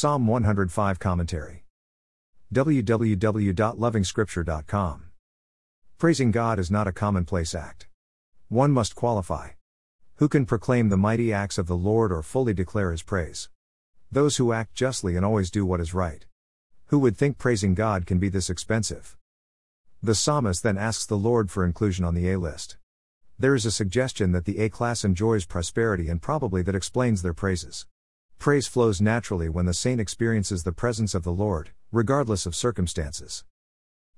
Psalm 105 Commentary. www.lovingscripture.com. Praising God is not a commonplace act. One must qualify. Who can proclaim the mighty acts of the Lord or fully declare his praise? Those who act justly and always do what is right. Who would think praising God can be this expensive? The psalmist then asks the Lord for inclusion on the A list. There is a suggestion that the A class enjoys prosperity and probably that explains their praises. Praise flows naturally when the saint experiences the presence of the Lord, regardless of circumstances.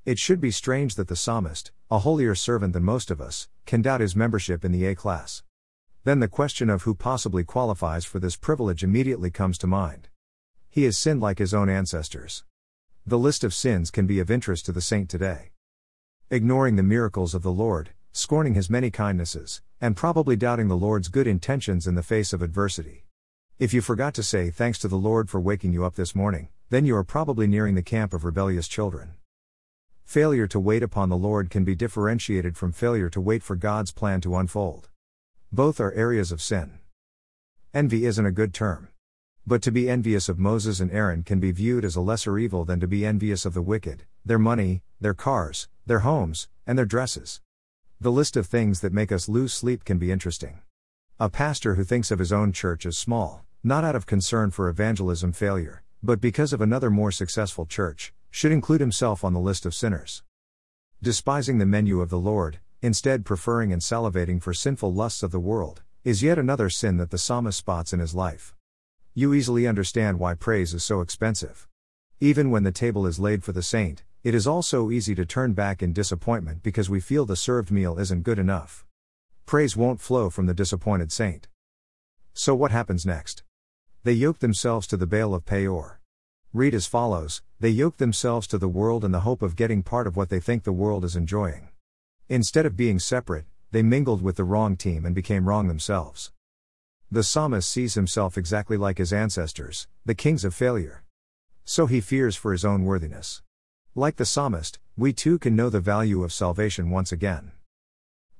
It should be strange that the psalmist, a holier servant than most of us, can doubt his membership in the A class. Then the question of who possibly qualifies for this privilege immediately comes to mind. He has sinned like his own ancestors. The list of sins can be of interest to the saint today. Ignoring the miracles of the Lord, scorning his many kindnesses, and probably doubting the Lord's good intentions in the face of adversity. If you forgot to say thanks to the Lord for waking you up this morning, then you are probably nearing the camp of rebellious children. Failure to wait upon the Lord can be differentiated from failure to wait for God's plan to unfold. Both are areas of sin. Envy isn't a good term. But to be envious of Moses and Aaron can be viewed as a lesser evil than to be envious of the wicked, their money, their cars, their homes, and their dresses. The list of things that make us lose sleep can be interesting. A pastor who thinks of his own church as small, not out of concern for evangelism failure, but because of another more successful church, should include himself on the list of sinners. Despising the menu of the Lord, instead preferring and salivating for sinful lusts of the world, is yet another sin that the psalmist spots in his life. You easily understand why praise is so expensive. Even when the table is laid for the saint, it is also easy to turn back in disappointment because we feel the served meal isn't good enough. Praise won't flow from the disappointed saint. So what happens next? They yoke themselves to the Baal of Peor. Read as follows They yoke themselves to the world in the hope of getting part of what they think the world is enjoying. Instead of being separate, they mingled with the wrong team and became wrong themselves. The psalmist sees himself exactly like his ancestors, the kings of failure. So he fears for his own worthiness. Like the psalmist, we too can know the value of salvation once again.